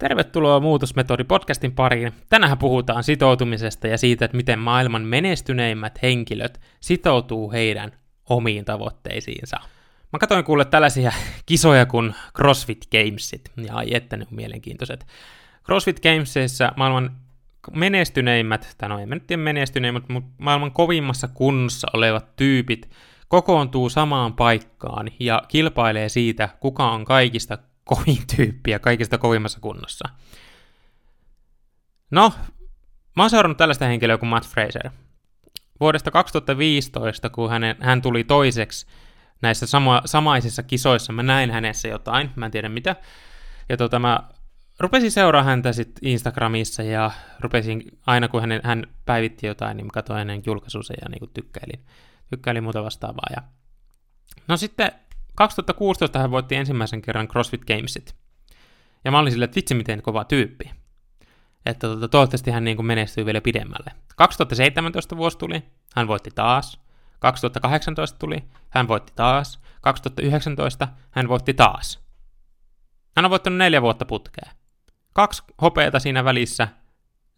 Tervetuloa Muutosmetodi podcastin pariin. Tänään puhutaan sitoutumisesta ja siitä, että miten maailman menestyneimmät henkilöt sitoutuu heidän omiin tavoitteisiinsa. Mä katsoin kuulle tällaisia kisoja kuin CrossFit Gamesit, ja ai että ne on mielenkiintoiset. CrossFit Gamesissa maailman menestyneimmät, tai no en nyt tiedä menestyneimmät, mutta maailman kovimmassa kunnossa olevat tyypit kokoontuu samaan paikkaan ja kilpailee siitä, kuka on kaikista kovin tyyppiä kaikista kovimmassa kunnossa. No, mä oon seurannut tällaista henkilöä kuin Matt Fraser. Vuodesta 2015, kun hänen, hän tuli toiseksi näissä sama, samaisissa kisoissa, mä näin hänessä jotain, mä en tiedä mitä. Ja tota, mä rupesin seuraa häntä sitten Instagramissa ja rupesin, aina kun hän, hän päivitti jotain, niin mä katsoin hänen julkaisuunsa ja niin tykkäilin, tykkäilin muuta vastaavaa. Ja... No sitten 2016 hän voitti ensimmäisen kerran CrossFit Gamesit. Ja mä olin silleen, että vitsi miten kova tyyppi. Että to- toivottavasti hän niin kuin menestyy vielä pidemmälle. 2017 vuosi tuli, hän voitti taas. 2018 tuli, hän voitti taas. 2019 hän voitti taas. Hän on voittanut neljä vuotta putkeen. Kaksi hopeata siinä välissä,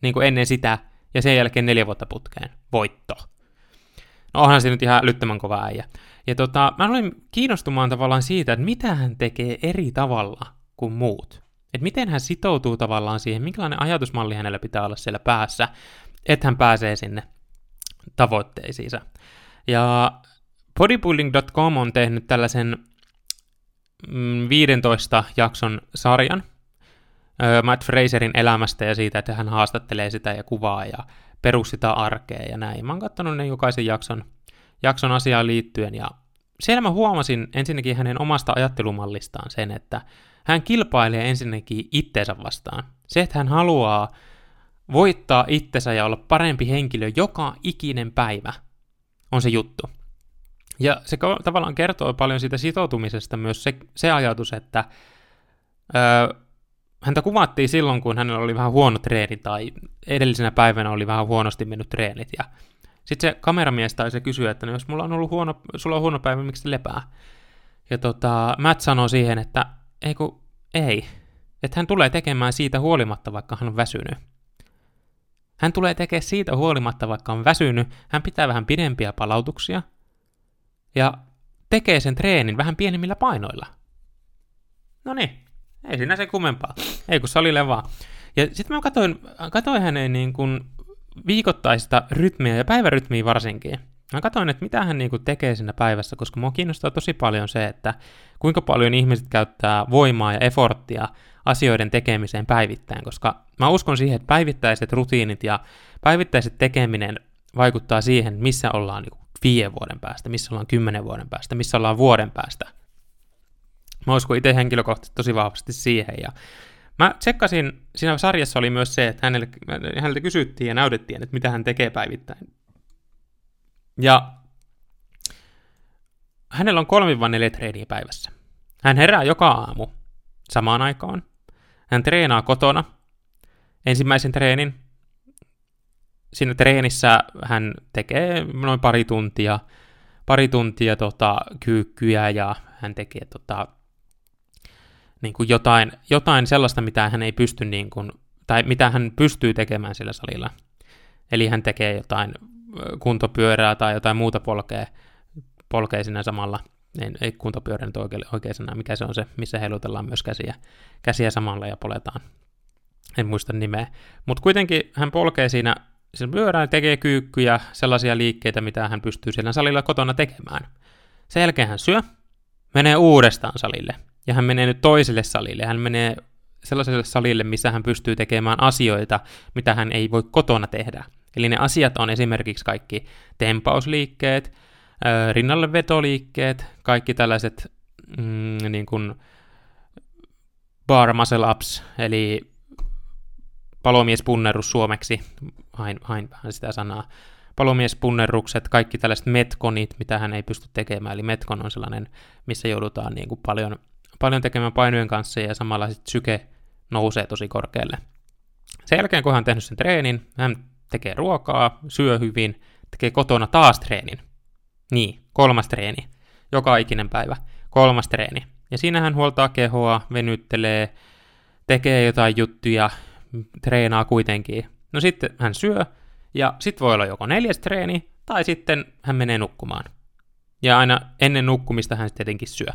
niin kuin ennen sitä, ja sen jälkeen neljä vuotta putkeen. Voitto. No onhan se nyt ihan älyttömän kova äijä. Ja tota, mä olin kiinnostumaan tavallaan siitä, että mitä hän tekee eri tavalla kuin muut. Että miten hän sitoutuu tavallaan siihen, minkälainen ajatusmalli hänellä pitää olla siellä päässä, että hän pääsee sinne tavoitteisiinsa. Ja bodybuilding.com on tehnyt tällaisen 15 mm, jakson sarjan Matt Fraserin elämästä ja siitä, että hän haastattelee sitä ja kuvaa ja perus sitä arkea ja näin. Mä oon katsonut ne jokaisen jakson, jakson asiaan liittyen ja siellä mä huomasin ensinnäkin hänen omasta ajattelumallistaan sen, että hän kilpailee ensinnäkin itteensä vastaan. Se, että hän haluaa voittaa itsensä ja olla parempi henkilö joka ikinen päivä, on se juttu. Ja se tavallaan kertoo paljon siitä sitoutumisesta myös se, se ajatus, että öö, häntä kuvattiin silloin, kun hänellä oli vähän huono treeni tai edellisenä päivänä oli vähän huonosti mennyt treenit. Ja sitten se kameramies tai se kysyy, että no jos mulla on ollut huono, sulla on huono päivä, miksi lepää? Ja tota, Matt sanoo siihen, että ei kun, ei. Että hän tulee tekemään siitä huolimatta, vaikka hän on väsynyt. Hän tulee tekemään siitä huolimatta, vaikka on väsynyt. Hän pitää vähän pidempiä palautuksia. Ja tekee sen treenin vähän pienemmillä painoilla. No niin, ei siinä se kummempaa. Ei kun salille vaan. Ja sitten mä katsoin, katsoin hänen niin kuin viikoittaista rytmiä ja päivärytmiä varsinkin. Mä katsoin, että mitä hän niinku tekee siinä päivässä, koska mua kiinnostaa tosi paljon se, että kuinka paljon ihmiset käyttää voimaa ja eforttia asioiden tekemiseen päivittäin, koska mä uskon siihen, että päivittäiset rutiinit ja päivittäiset tekeminen vaikuttaa siihen, missä ollaan niinku viiden vuoden päästä, missä ollaan kymmenen vuoden päästä, missä ollaan vuoden päästä. Mä uskon itse henkilökohtaisesti tosi vahvasti siihen, ja Mä tsekkasin, siinä sarjassa oli myös se, että hänelle, häneltä kysyttiin ja näytettiin, että mitä hän tekee päivittäin. Ja hänellä on 3-4 treeniä päivässä. Hän herää joka aamu samaan aikaan. Hän treenaa kotona ensimmäisen treenin. Siinä treenissä hän tekee noin pari tuntia, pari tuntia tota, kyykkyjä ja hän tekee tota, niin kuin jotain, jotain sellaista, mitä hän ei pysty, niin kuin, tai mitä hän pystyy tekemään sillä salilla. Eli hän tekee jotain kuntopyörää tai jotain muuta polkea, polkea siinä samalla. Ei, ei kuntopyörä nyt oikein, oikein sana, mikä se on se, missä heilutellaan myös käsiä, käsiä samalla ja poletaan. En muista nimeä. Mutta kuitenkin hän polkee siinä sen pyörään, tekee kyykkyjä, sellaisia liikkeitä, mitä hän pystyy siellä salilla kotona tekemään. Sen jälkeen hän syö, menee uudestaan salille, ja hän menee nyt toiselle salille. Hän menee sellaiselle salille, missä hän pystyy tekemään asioita, mitä hän ei voi kotona tehdä. Eli ne asiat on esimerkiksi kaikki tempausliikkeet, rinnalle vetoliikkeet, kaikki tällaiset mm, niin kuin bar muscle ups, eli palomiespunnerus suomeksi, hain, hain vähän sitä sanaa, palomiespunnerrukset, kaikki tällaiset metkonit, mitä hän ei pysty tekemään, eli metkon on sellainen, missä joudutaan niin kuin paljon paljon tekemään painojen kanssa ja samalla sitten syke nousee tosi korkealle. Sen jälkeen, kun hän on tehnyt sen treenin, hän tekee ruokaa, syö hyvin, tekee kotona taas treenin. Niin, kolmas treeni. Joka ikinen päivä. Kolmas treeni. Ja siinä hän huoltaa kehoa, venyttelee, tekee jotain juttuja, treenaa kuitenkin. No sitten hän syö, ja sitten voi olla joko neljäs treeni, tai sitten hän menee nukkumaan. Ja aina ennen nukkumista hän tietenkin syö.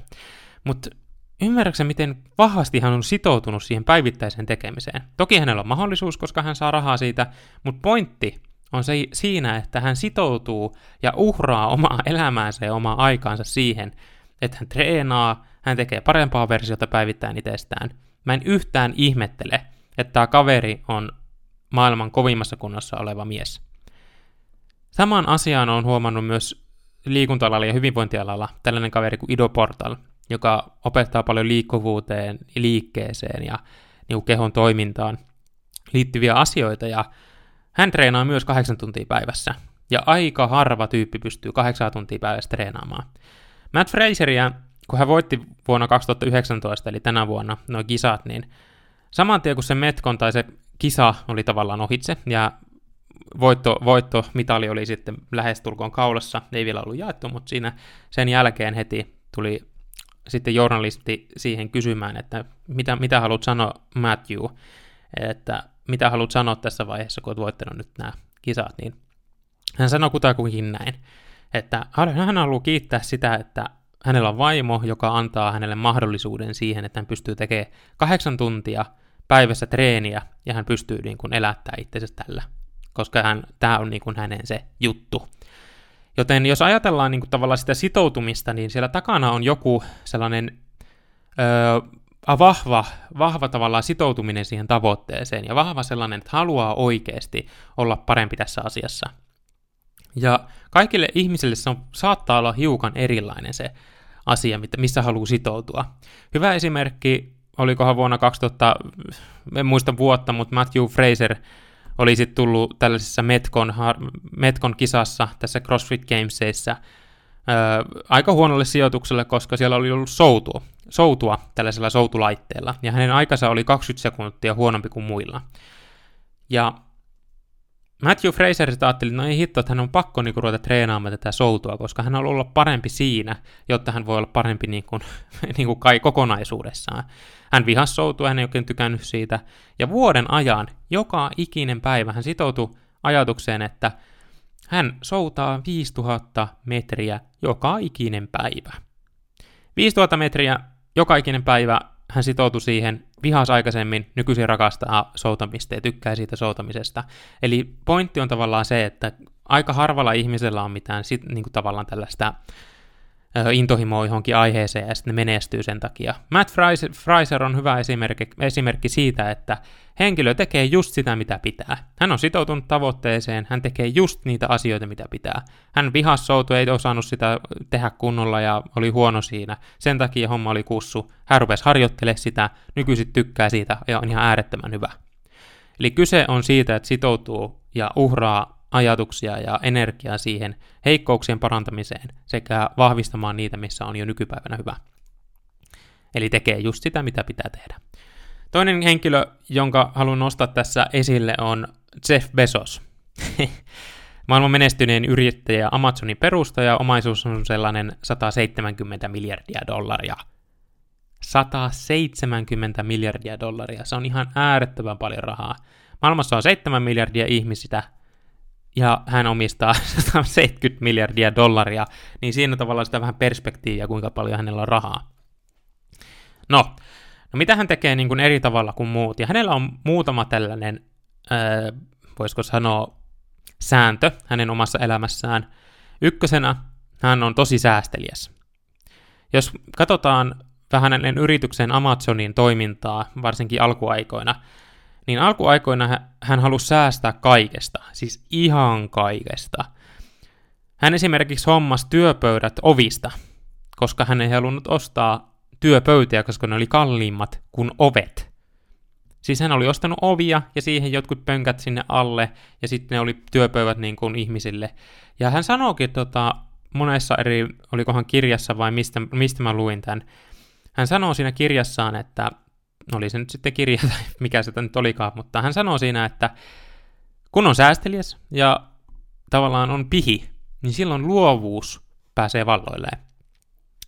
Mutta ymmärrätkö miten vahvasti hän on sitoutunut siihen päivittäiseen tekemiseen? Toki hänellä on mahdollisuus, koska hän saa rahaa siitä, mutta pointti on se siinä, että hän sitoutuu ja uhraa omaa elämäänsä ja omaa aikaansa siihen, että hän treenaa, hän tekee parempaa versiota päivittäin itsestään. Mä en yhtään ihmettele, että tämä kaveri on maailman kovimmassa kunnossa oleva mies. Saman asian on huomannut myös liikuntalalla ja hyvinvointialalla tällainen kaveri kuin Ido Portal, joka opettaa paljon liikkuvuuteen, liikkeeseen ja niin kehon toimintaan liittyviä asioita, ja hän treenaa myös kahdeksan tuntia päivässä, ja aika harva tyyppi pystyy kahdeksan tuntia päivässä treenaamaan. Matt Fraseria, kun hän voitti vuonna 2019, eli tänä vuonna, nuo kisat, niin saman tien kun se Metkon tai se kisa oli tavallaan ohitse, ja voitto, voitto mitali oli sitten lähestulkoon kaulassa, ei vielä ollut jaettu, mutta siinä sen jälkeen heti tuli sitten journalisti siihen kysymään, että mitä, mitä haluat sanoa Matthew, että mitä haluat sanoa tässä vaiheessa, kun olet voittanut nyt nämä kisat, niin hän sanoi kutakuinkin näin, että hän haluaa kiittää sitä, että hänellä on vaimo, joka antaa hänelle mahdollisuuden siihen, että hän pystyy tekemään kahdeksan tuntia päivässä treeniä ja hän pystyy niin kuin elättämään itsensä tällä, koska hän, tämä on niin kuin hänen se juttu. Joten jos ajatellaan niin kuin tavallaan sitä sitoutumista, niin siellä takana on joku sellainen öö, vahva, vahva tavallaan sitoutuminen siihen tavoitteeseen ja vahva sellainen, että haluaa oikeasti olla parempi tässä asiassa. Ja kaikille ihmisille se on, saattaa olla hiukan erilainen se asia, missä haluaa sitoutua. Hyvä esimerkki, olikohan vuonna 2000, en muista vuotta, mutta Matthew Fraser oli sitten tullut tällaisessa Metcon, Metcon kisassa tässä CrossFit Gamesissa aika huonolle sijoitukselle, koska siellä oli ollut soutua, soutua tällaisella soutulaitteella, ja hänen aikansa oli 20 sekuntia huonompi kuin muilla. Ja Matthew Fraser ajatteli, että no ei hitto, että hän on pakko niin ruveta treenaamaan tätä soutua, koska hän on ollut parempi siinä, jotta hän voi olla parempi niin kuin, niin kuin kai kokonaisuudessaan. Hän vihasi soutua, hän ei oikein tykännyt siitä, ja vuoden ajan, joka ikinen päivä, hän sitoutui ajatukseen, että hän soutaa 5000 metriä joka ikinen päivä. 5000 metriä joka ikinen päivä hän sitoutui siihen, vihas aikaisemmin, nykyisin rakastaa soutamista ja tykkää siitä soutamisesta. Eli pointti on tavallaan se, että aika harvalla ihmisellä on mitään sit, niin kuin tavallaan tällaista intohimoa johonkin aiheeseen ja sitten ne menestyy sen takia. Matt Fraser on hyvä esimerkki, esimerkki siitä, että henkilö tekee just sitä, mitä pitää. Hän on sitoutunut tavoitteeseen, hän tekee just niitä asioita, mitä pitää. Hän vihas soutu, ei osannut sitä tehdä kunnolla ja oli huono siinä. Sen takia homma oli kussu. Hän rupesi harjoittelemaan sitä, nykyisin tykkää siitä ja on ihan äärettömän hyvä. Eli kyse on siitä, että sitoutuu ja uhraa ajatuksia ja energiaa siihen heikkouksien parantamiseen sekä vahvistamaan niitä, missä on jo nykypäivänä hyvä. Eli tekee just sitä, mitä pitää tehdä. Toinen henkilö, jonka haluan nostaa tässä esille, on Jeff Bezos. Maailman menestyneen yrittäjä Amazonin perustaja, omaisuus on sellainen 170 miljardia dollaria. 170 miljardia dollaria, se on ihan äärettömän paljon rahaa. Maailmassa on 7 miljardia ihmistä, ja hän omistaa 170 miljardia dollaria, niin siinä tavallaan sitä vähän perspektiiviä, kuinka paljon hänellä on rahaa. No, no mitä hän tekee niin kuin eri tavalla kuin muut? Ja hänellä on muutama tällainen, äh, voisiko sanoa, sääntö hänen omassa elämässään. Ykkösenä hän on tosi säästeliäs. Jos katsotaan vähän hänen yrityksen Amazonin toimintaa, varsinkin alkuaikoina, niin alkuaikoina hän halusi säästää kaikesta, siis ihan kaikesta. Hän esimerkiksi hommasi työpöydät ovista, koska hän ei halunnut ostaa työpöytiä, koska ne oli kalliimmat kuin ovet. Siis hän oli ostanut ovia ja siihen jotkut pönkät sinne alle ja sitten ne oli työpöydät niin kuin ihmisille. Ja hän sanoikin tota, monessa eri, olikohan kirjassa vai mistä, mistä mä luin tämän, hän sanoo siinä kirjassaan, että oli se nyt sitten kirja tai mikä se nyt olikaan, mutta hän sanoo siinä, että kun on säästeliäs ja tavallaan on pihi, niin silloin luovuus pääsee valloilleen.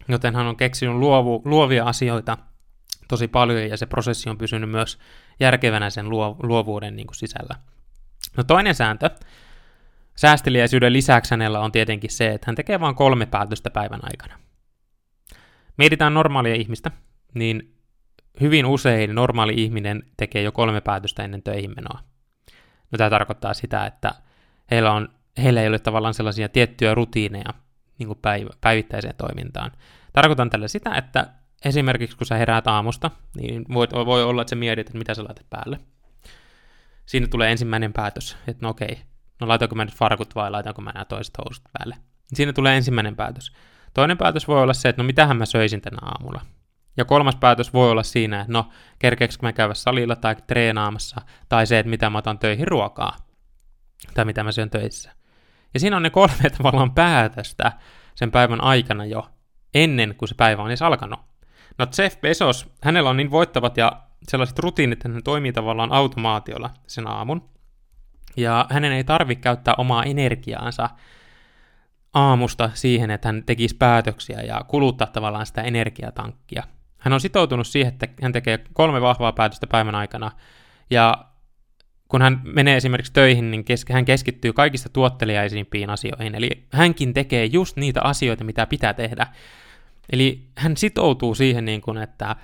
Joten hän on keksinyt luovu, luovia asioita tosi paljon ja se prosessi on pysynyt myös järkevänä sen luovuuden niin kuin sisällä. No toinen sääntö säästeliäisyyden lisäksi hänellä on tietenkin se, että hän tekee vain kolme päätöstä päivän aikana. Mietitään normaalia ihmistä, niin hyvin usein normaali ihminen tekee jo kolme päätöstä ennen töihin menoa. No tämä tarkoittaa sitä, että heillä, on, heillä ei ole tavallaan sellaisia tiettyjä rutiineja niin kuin päiv- päivittäiseen toimintaan. Tarkoitan tällä sitä, että esimerkiksi kun sä heräät aamusta, niin voi, voi olla, että sä mietit, että mitä sä laitat päälle. Siinä tulee ensimmäinen päätös, että no okei, no laitanko mä nyt farkut vai laitanko mä nämä toiset housut päälle. Siinä tulee ensimmäinen päätös. Toinen päätös voi olla se, että no mitähän mä söisin tänä aamulla. Ja kolmas päätös voi olla siinä, että no kerkeekö mä käydä salilla tai treenaamassa, tai se, että mitä mä otan töihin ruokaa, tai mitä mä syön töissä. Ja siinä on ne kolme tavallaan päätöstä sen päivän aikana jo, ennen kuin se päivä on edes alkanut. No Jeff Bezos, hänellä on niin voittavat ja sellaiset rutiinit, että hän toimii tavallaan automaatiolla sen aamun. Ja hänen ei tarvitse käyttää omaa energiaansa aamusta siihen, että hän tekisi päätöksiä ja kuluttaa tavallaan sitä energiatankkia. Hän on sitoutunut siihen, että hän tekee kolme vahvaa päätöstä päivän aikana, ja kun hän menee esimerkiksi töihin, niin hän keskittyy kaikista tuotteliaisimpiin asioihin, eli hänkin tekee just niitä asioita, mitä pitää tehdä. Eli hän sitoutuu siihen, niin kuin, että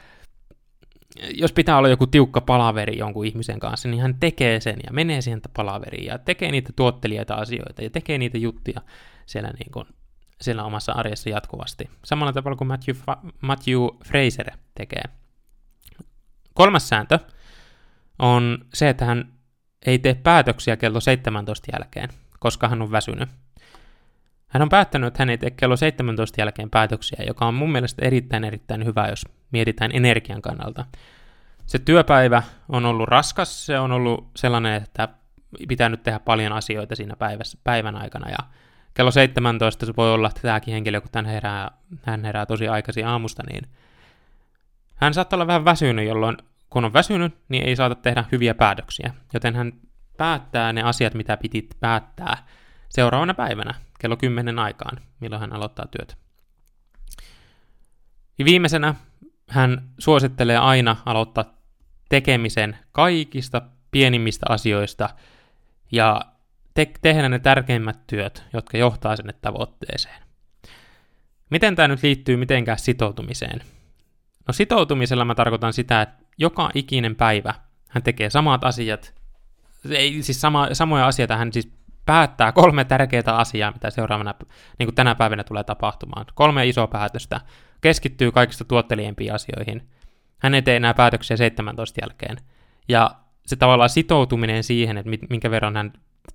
jos pitää olla joku tiukka palaveri jonkun ihmisen kanssa, niin hän tekee sen ja menee siihen palaveriin ja tekee niitä tuottelijaita asioita ja tekee niitä juttuja siellä, niin kuin, siellä omassa arjessa jatkuvasti. Samalla tavalla kuin Matthew, Matthew Fraser tekee. Kolmas sääntö on se, että hän ei tee päätöksiä kello 17 jälkeen, koska hän on väsynyt. Hän on päättänyt, että hän ei tee kello 17 jälkeen päätöksiä, joka on mun mielestä erittäin erittäin hyvä, jos mietitään energian kannalta. Se työpäivä on ollut raskas, se on ollut sellainen, että pitää nyt tehdä paljon asioita siinä päivässä, päivän aikana, ja kello 17 se voi olla, että tämäkin henkilö, kun hän herää, hän herää tosi aikaisin aamusta, niin hän saattaa olla vähän väsynyt, jolloin kun on väsynyt, niin ei saata tehdä hyviä päätöksiä, joten hän päättää ne asiat, mitä piti päättää seuraavana päivänä, kello 10 aikaan, milloin hän aloittaa työt. Ja viimeisenä hän suosittelee aina aloittaa tekemisen kaikista pienimmistä asioista ja te- tehdä ne tärkeimmät työt, jotka johtaa sinne tavoitteeseen. Miten tämä nyt liittyy mitenkään sitoutumiseen? No sitoutumisella mä tarkoitan sitä, että joka ikinen päivä hän tekee samat asiat, ei siis sama, samoja asioita, hän siis päättää kolme tärkeää asiaa, mitä seuraavana, niin kuin tänä päivänä tulee tapahtumaan. Kolme isoa päätöstä, keskittyy kaikista tuottelijempiin asioihin. Hän ei tee enää päätöksiä 17 jälkeen. Ja se tavallaan sitoutuminen siihen, että minkä verran hän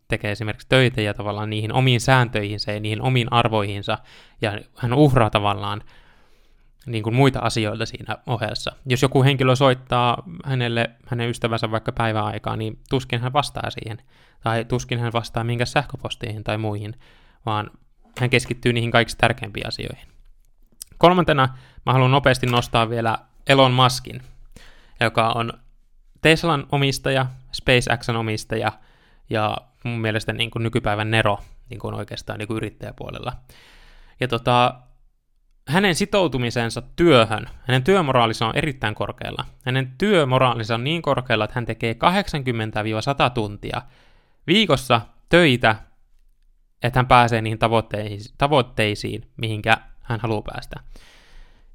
tekee esimerkiksi töitä ja tavallaan niihin omiin sääntöihinsä ja niihin omiin arvoihinsa, ja hän uhraa tavallaan niin kuin muita asioita siinä ohessa. Jos joku henkilö soittaa hänelle, hänen ystävänsä vaikka päiväaikaa, niin tuskin hän vastaa siihen, tai tuskin hän vastaa minkä sähköpostiin tai muihin, vaan hän keskittyy niihin kaikista tärkeimpiin asioihin. Kolmantena mä haluan nopeasti nostaa vielä Elon Muskin, joka on Teslan omistaja, SpaceXn omistaja ja mun mielestä niin kuin nykypäivän Nero niin kuin oikeastaan niin kuin yrittäjäpuolella. Ja tota, hänen sitoutumisensa työhön, hänen työmoraalinsa on erittäin korkealla. Hänen työmoraalinsa on niin korkealla, että hän tekee 80-100 tuntia viikossa töitä, että hän pääsee niihin tavoitteisiin, tavoitteisiin mihinkä hän haluaa päästä.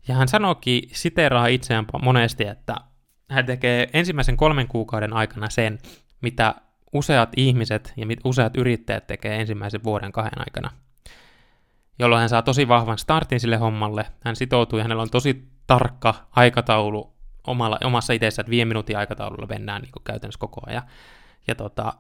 Ja hän sanoikin, siteraa itseään monesti, että hän tekee ensimmäisen kolmen kuukauden aikana sen, mitä useat ihmiset ja useat yrittäjät tekee ensimmäisen vuoden kahden aikana. Jolloin hän saa tosi vahvan startin sille hommalle. Hän sitoutuu ja hänellä on tosi tarkka aikataulu omalla, omassa itsessä, että viiden minuutin aikataululla mennään niin käytännössä koko ajan. Ja tota,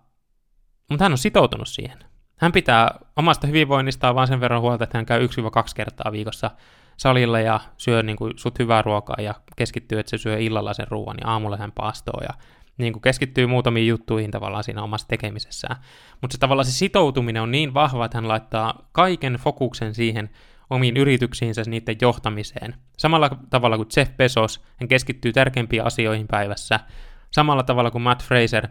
mutta hän on sitoutunut siihen. Hän pitää omasta hyvinvoinnistaan vaan sen verran huolta, että hän käy 1-2 kertaa viikossa salilla ja syö niin kuin, sut hyvää ruokaa ja keskittyy, että se syö illalla sen ruoan ja aamulla hän paastoo ja niin kuin keskittyy muutamiin juttuihin tavallaan siinä omassa tekemisessään. Mutta se tavallaan se sitoutuminen on niin vahva, että hän laittaa kaiken fokuksen siihen omiin yrityksiinsä niiden johtamiseen. Samalla tavalla kuin Jeff Bezos, hän keskittyy tärkeimpiin asioihin päivässä. Samalla tavalla kuin Matt Fraser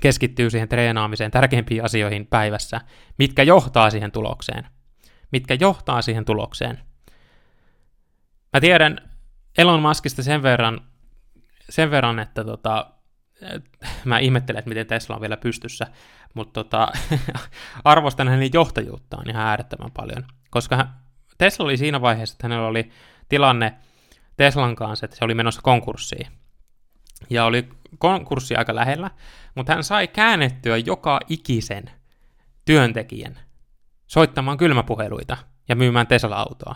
keskittyy siihen treenaamiseen tärkeimpiin asioihin päivässä, mitkä johtaa siihen tulokseen. Mitkä johtaa siihen tulokseen. Mä tiedän Elon Muskista sen verran, sen verran, että tota, mä ihmettelen, että miten Tesla on vielä pystyssä, mutta tota, arvostan hänen johtajuuttaan ihan äärettömän paljon, koska Tesla oli siinä vaiheessa, että hänellä oli tilanne Teslan kanssa, että se oli menossa konkurssiin. Ja oli konkurssi aika lähellä, mutta hän sai käännettyä joka ikisen työntekijän soittamaan kylmäpuheluita ja myymään Tesla-autoa.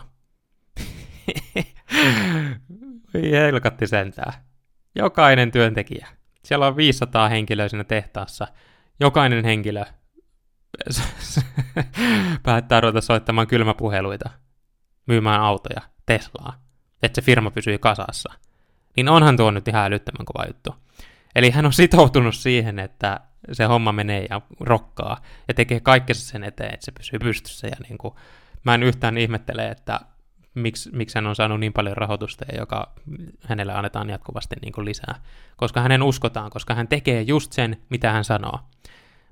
Helkatti sentään. Jokainen työntekijä. Siellä on 500 henkilöä siinä tehtaassa. Jokainen henkilö päättää ruveta soittamaan kylmäpuheluita, myymään autoja, Teslaa, että se firma pysyy kasassa. Niin onhan tuo nyt ihan älyttömän kova juttu. Eli hän on sitoutunut siihen, että se homma menee ja rokkaa ja tekee kaikkensa sen eteen, että se pysyy pystyssä. Ja niin kuin, mä en yhtään ihmettele, että miksi, miksi hän on saanut niin paljon rahoitusta ja joka hänelle annetaan jatkuvasti niin kuin lisää. Koska hänen uskotaan, koska hän tekee just sen, mitä hän sanoo.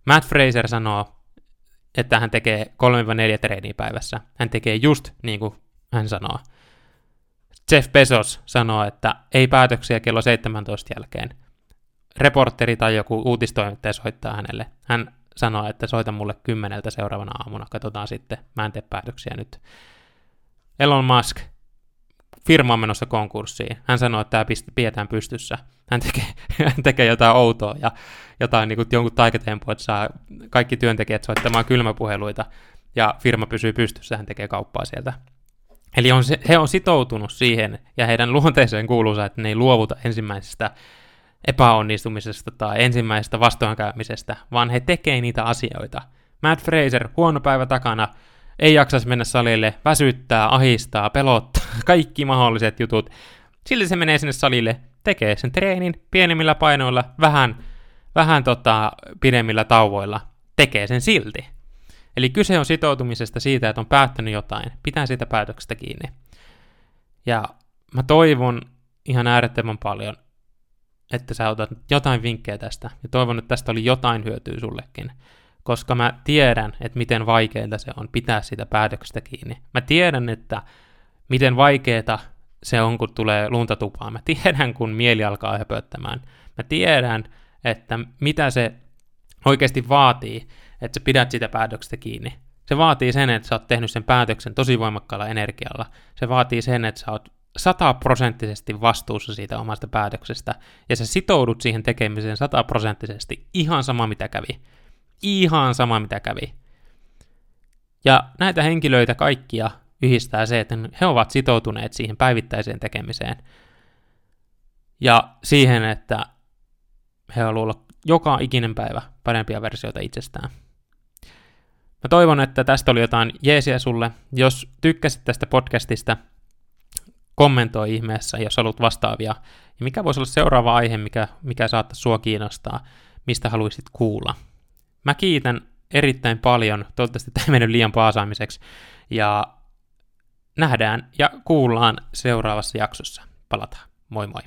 Matt Fraser sanoo, että hän tekee 3-4 treeniä päivässä. Hän tekee just niin kuin hän sanoo. Jeff Bezos sanoo, että ei päätöksiä kello 17 jälkeen. Reporteri tai joku uutistoimittaja soittaa hänelle. Hän sanoo, että soita mulle kymmeneltä seuraavana aamuna, katsotaan sitten, mä en tee päätöksiä nyt. Elon Musk, firma on menossa konkurssiin. Hän sanoo, että tämä pidetään pystyssä. Hän tekee, hän tekee jotain outoa ja jotain niin kuin jonkun taikatempo, että saa kaikki työntekijät soittamaan kylmäpuheluita ja firma pysyy pystyssä, hän tekee kauppaa sieltä. Eli on, he on sitoutunut siihen, ja heidän luonteeseen kuuluu että ne ei luovuta ensimmäisestä epäonnistumisesta tai ensimmäisestä vastoinkäymisestä, vaan he tekee niitä asioita. Matt Fraser, huono päivä takana, ei jaksaisi mennä salille, väsyttää, ahistaa, pelottaa, kaikki mahdolliset jutut. Silti se menee sinne salille, tekee sen treenin pienemmillä painoilla, vähän, vähän tota, pidemmillä tauvoilla, tekee sen silti. Eli kyse on sitoutumisesta siitä, että on päättänyt jotain, pitää siitä päätöksestä kiinni. Ja mä toivon ihan äärettömän paljon, että sä otat jotain vinkkejä tästä, ja toivon, että tästä oli jotain hyötyä sullekin, koska mä tiedän, että miten vaikeaa se on pitää sitä päätöksestä kiinni. Mä tiedän, että miten vaikeaa se on, kun tulee lunta tupaan. Mä tiedän, kun mieli alkaa höpöttämään. Mä tiedän, että mitä se oikeasti vaatii, että sä pidät sitä päätöksestä kiinni. Se vaatii sen, että sä oot tehnyt sen päätöksen tosi voimakkaalla energialla. Se vaatii sen, että sä oot sataprosenttisesti vastuussa siitä omasta päätöksestä, ja sä sitoudut siihen tekemiseen sataprosenttisesti, ihan sama mitä kävi. Ihan sama mitä kävi. Ja näitä henkilöitä kaikkia yhdistää se, että he ovat sitoutuneet siihen päivittäiseen tekemiseen. Ja siihen, että he haluavat olla joka ikinen päivä parempia versioita itsestään. Mä toivon, että tästä oli jotain jeesiä sulle. Jos tykkäsit tästä podcastista, kommentoi ihmeessä, jos haluat vastaavia. Ja mikä voisi olla seuraava aihe, mikä, mikä saattaa sua kiinnostaa, mistä haluaisit kuulla. Mä kiitän erittäin paljon, toivottavasti tämä ei mennyt liian paasaamiseksi, ja nähdään ja kuullaan seuraavassa jaksossa. Palataan. Moi moi.